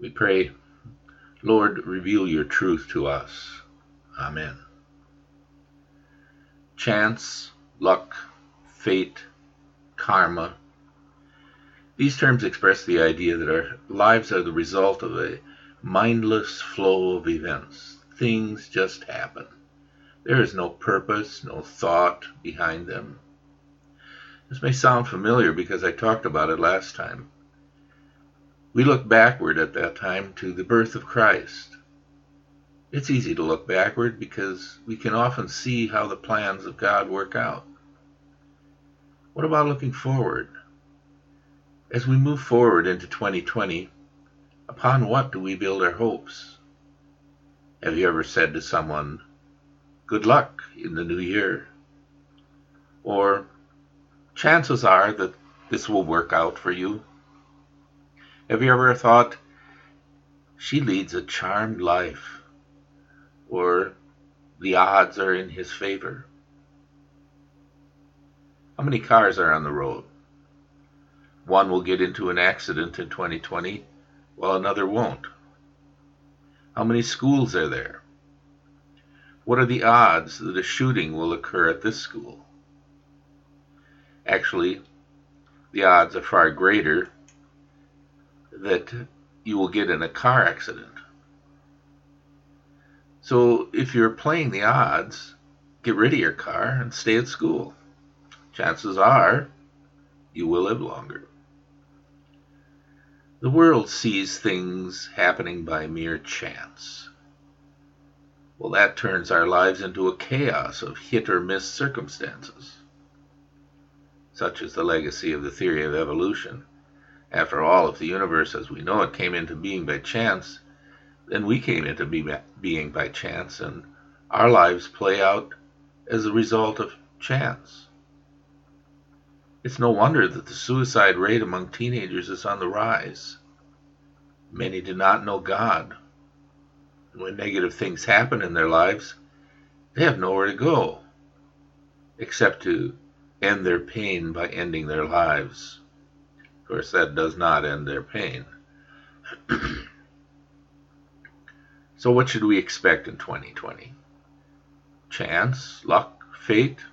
We pray, Lord, reveal your truth to us. Amen. Chance, luck, fate, karma. These terms express the idea that our lives are the result of a mindless flow of events. Things just happen. There is no purpose, no thought behind them. This may sound familiar because I talked about it last time. We look backward at that time to the birth of Christ. It's easy to look backward because we can often see how the plans of God work out. What about looking forward? As we move forward into 2020, upon what do we build our hopes? Have you ever said to someone, Good luck in the new year? Or, Chances are that this will work out for you. Have you ever thought, She leads a charmed life? Or, The odds are in his favor? How many cars are on the road? One will get into an accident in 2020, while another won't. How many schools are there? What are the odds that a shooting will occur at this school? Actually, the odds are far greater that you will get in a car accident. So if you're playing the odds, get rid of your car and stay at school. Chances are you will live longer. The world sees things happening by mere chance. Well, that turns our lives into a chaos of hit or miss circumstances. Such is the legacy of the theory of evolution. After all, if the universe as we know it came into being by chance, then we came into be being by chance, and our lives play out as a result of chance. It's no wonder that the suicide rate among teenagers is on the rise. Many do not know God. When negative things happen in their lives, they have nowhere to go except to end their pain by ending their lives. Of course, that does not end their pain. so, what should we expect in 2020? Chance, luck, fate,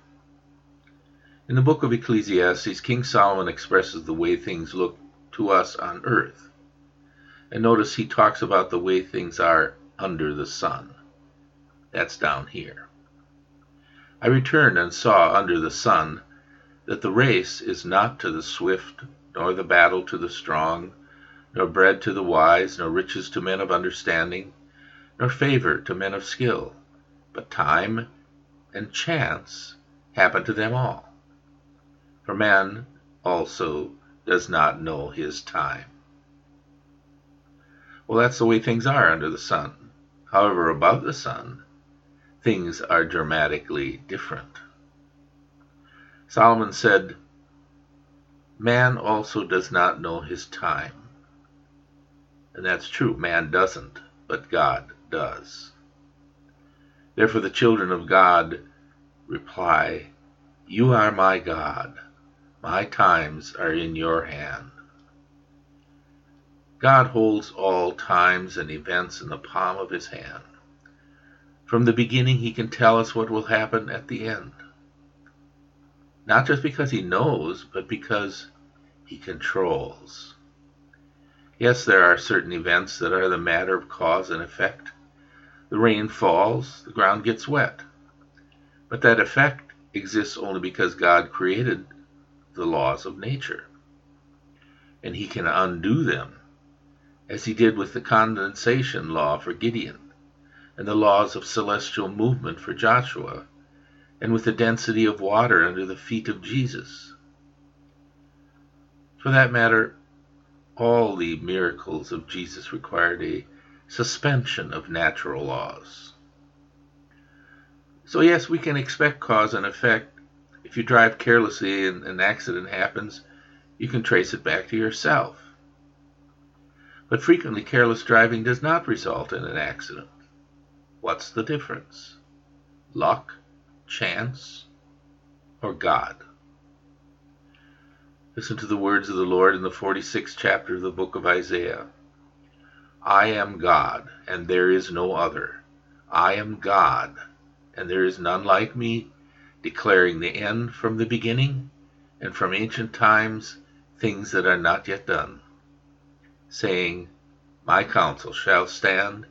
in the book of Ecclesiastes, King Solomon expresses the way things look to us on earth. And notice he talks about the way things are under the sun. That's down here. I returned and saw under the sun that the race is not to the swift, nor the battle to the strong, nor bread to the wise, nor riches to men of understanding, nor favor to men of skill, but time and chance happen to them all for man also does not know his time. Well, that's the way things are under the sun. However, above the sun, things are dramatically different. Solomon said, Man also does not know his time. And that's true, man doesn't, but God does. Therefore, the children of God reply, You are my God. My times are in your hand. God holds all times and events in the palm of his hand. From the beginning, he can tell us what will happen at the end. Not just because he knows, but because he controls. Yes, there are certain events that are the matter of cause and effect. The rain falls, the ground gets wet. But that effect exists only because God created the laws of nature. And he can undo them, as he did with the condensation law for Gideon, and the laws of celestial movement for Joshua, and with the density of water under the feet of Jesus. For that matter, all the miracles of Jesus required a suspension of natural laws. So, yes, we can expect cause and effect if you drive carelessly and an accident happens, you can trace it back to yourself. But frequently, careless driving does not result in an accident. What's the difference? Luck, chance, or God? Listen to the words of the Lord in the 46th chapter of the book of Isaiah. I am God, and there is no other. I am God, and there is none like me, declaring the end from the beginning, and from ancient times things that are not yet done, saying, My counsel shall stand,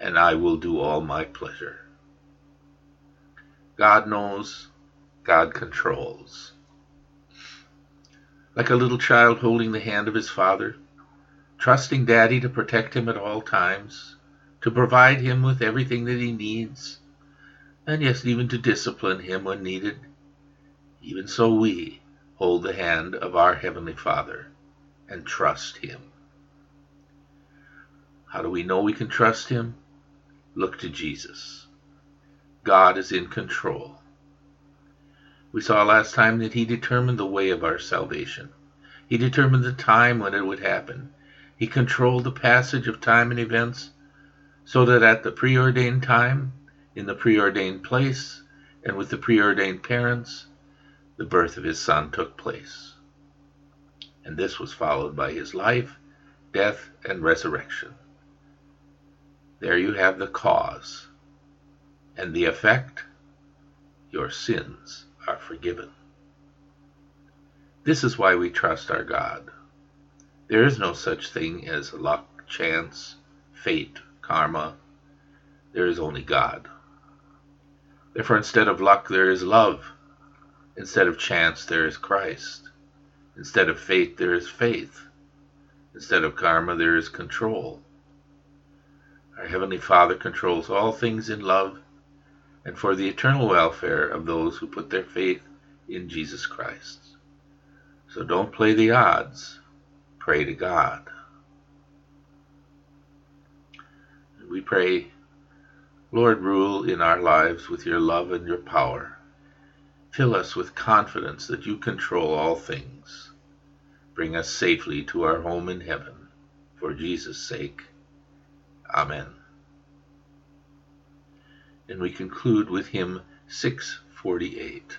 and I will do all my pleasure. God knows, God controls. Like a little child holding the hand of his father, trusting Daddy to protect him at all times, to provide him with everything that he needs, and yes, even to discipline him when needed. Even so, we hold the hand of our Heavenly Father and trust Him. How do we know we can trust Him? Look to Jesus. God is in control. We saw last time that He determined the way of our salvation. He determined the time when it would happen. He controlled the passage of time and events so that at the preordained time, in the preordained place, and with the preordained parents, the birth of his son took place. And this was followed by his life, death, and resurrection. There you have the cause. And the effect? Your sins are forgiven. This is why we trust our God. There is no such thing as luck, chance, fate, karma. There is only God. Therefore, instead of luck, there is love. Instead of chance, there is Christ. Instead of fate, there is faith. Instead of karma, there is control. Our Heavenly Father controls all things in love and for the eternal welfare of those who put their faith in Jesus Christ. So don't play the odds, pray to God. We pray, Lord, rule in our lives with your love and your power. Fill us with confidence that you control all things. Bring us safely to our home in heaven. For Jesus' sake. Amen. And we conclude with hymn 648.